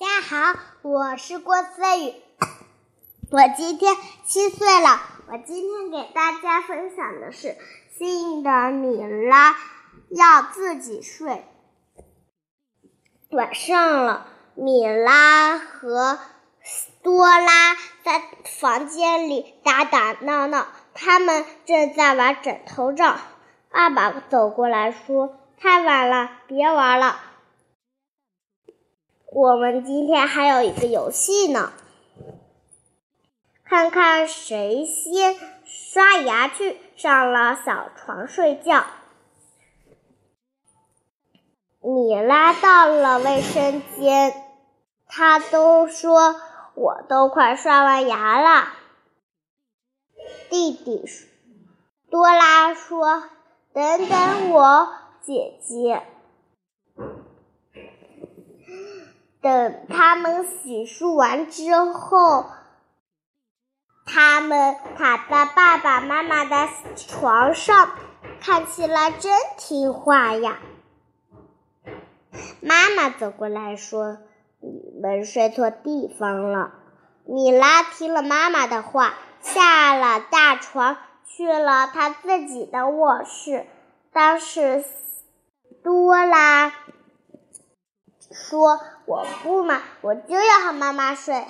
大家好，我是郭思雨，我今天七岁了。我今天给大家分享的是新的米拉要自己睡。晚上了，米拉和多拉在房间里打打闹闹，他们正在玩枕头仗。爸爸走过来说：“太晚了，别玩了。”我们今天还有一个游戏呢，看看谁先刷牙去上了小床睡觉。米拉到了卫生间，他都说我都快刷完牙了。弟弟多拉说：“等等我，姐姐。”等他们洗漱完之后，他们躺在爸爸妈妈的床上，看起来真听话呀。妈妈走过来说：“你们睡错地方了。”米拉听了妈妈的话，下了大床，去了他自己的卧室。当时，多拉。说我不嘛，我就要和妈妈睡。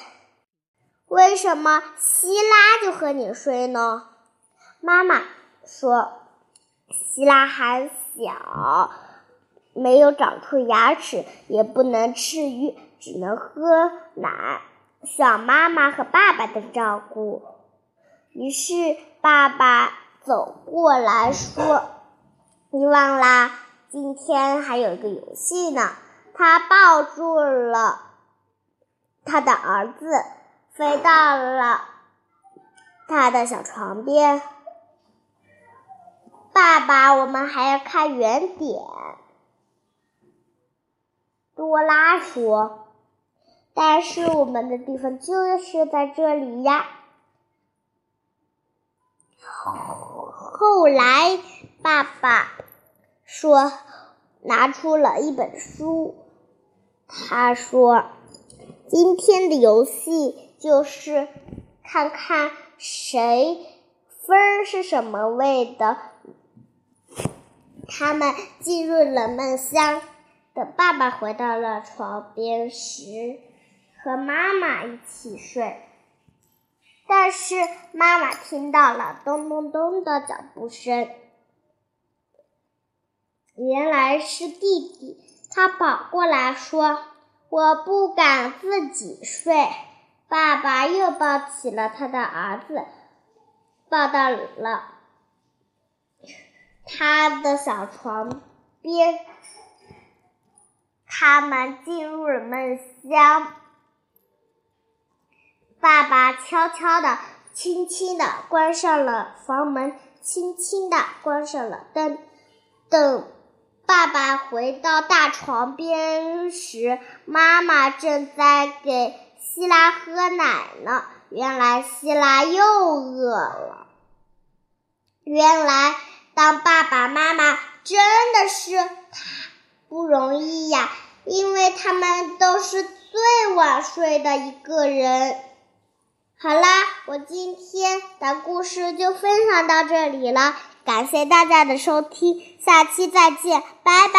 为什么希拉就和你睡呢？妈妈说，希拉还小，没有长出牙齿，也不能吃鱼，只能喝奶，需要妈妈和爸爸的照顾。于是爸爸走过来说：“你忘啦？今天还有一个游戏呢。”他抱住了他的儿子，飞到了他的小床边。爸爸，我们还要看圆点。多拉说：“但是我们的地方就是在这里呀。”后来，爸爸说，拿出了一本书。他说：“今天的游戏就是看看谁分是什么味的。”他们进入了梦乡。等爸爸回到了床边时，和妈妈一起睡。但是妈妈听到了咚咚咚的脚步声，原来是弟弟。他跑过来说：“我不敢自己睡。”爸爸又抱起了他的儿子，抱到了他的小床边。他们进入了梦乡。爸爸悄悄的、轻轻的关上了房门，轻轻的关上了灯。等。爸爸回到大床边时，妈妈正在给希拉喝奶呢。原来希拉又饿了。原来当爸爸妈妈真的是不容易呀，因为他们都是最晚睡的一个人。好啦，我今天的故事就分享到这里了。感谢大家的收听，下期再见，拜拜。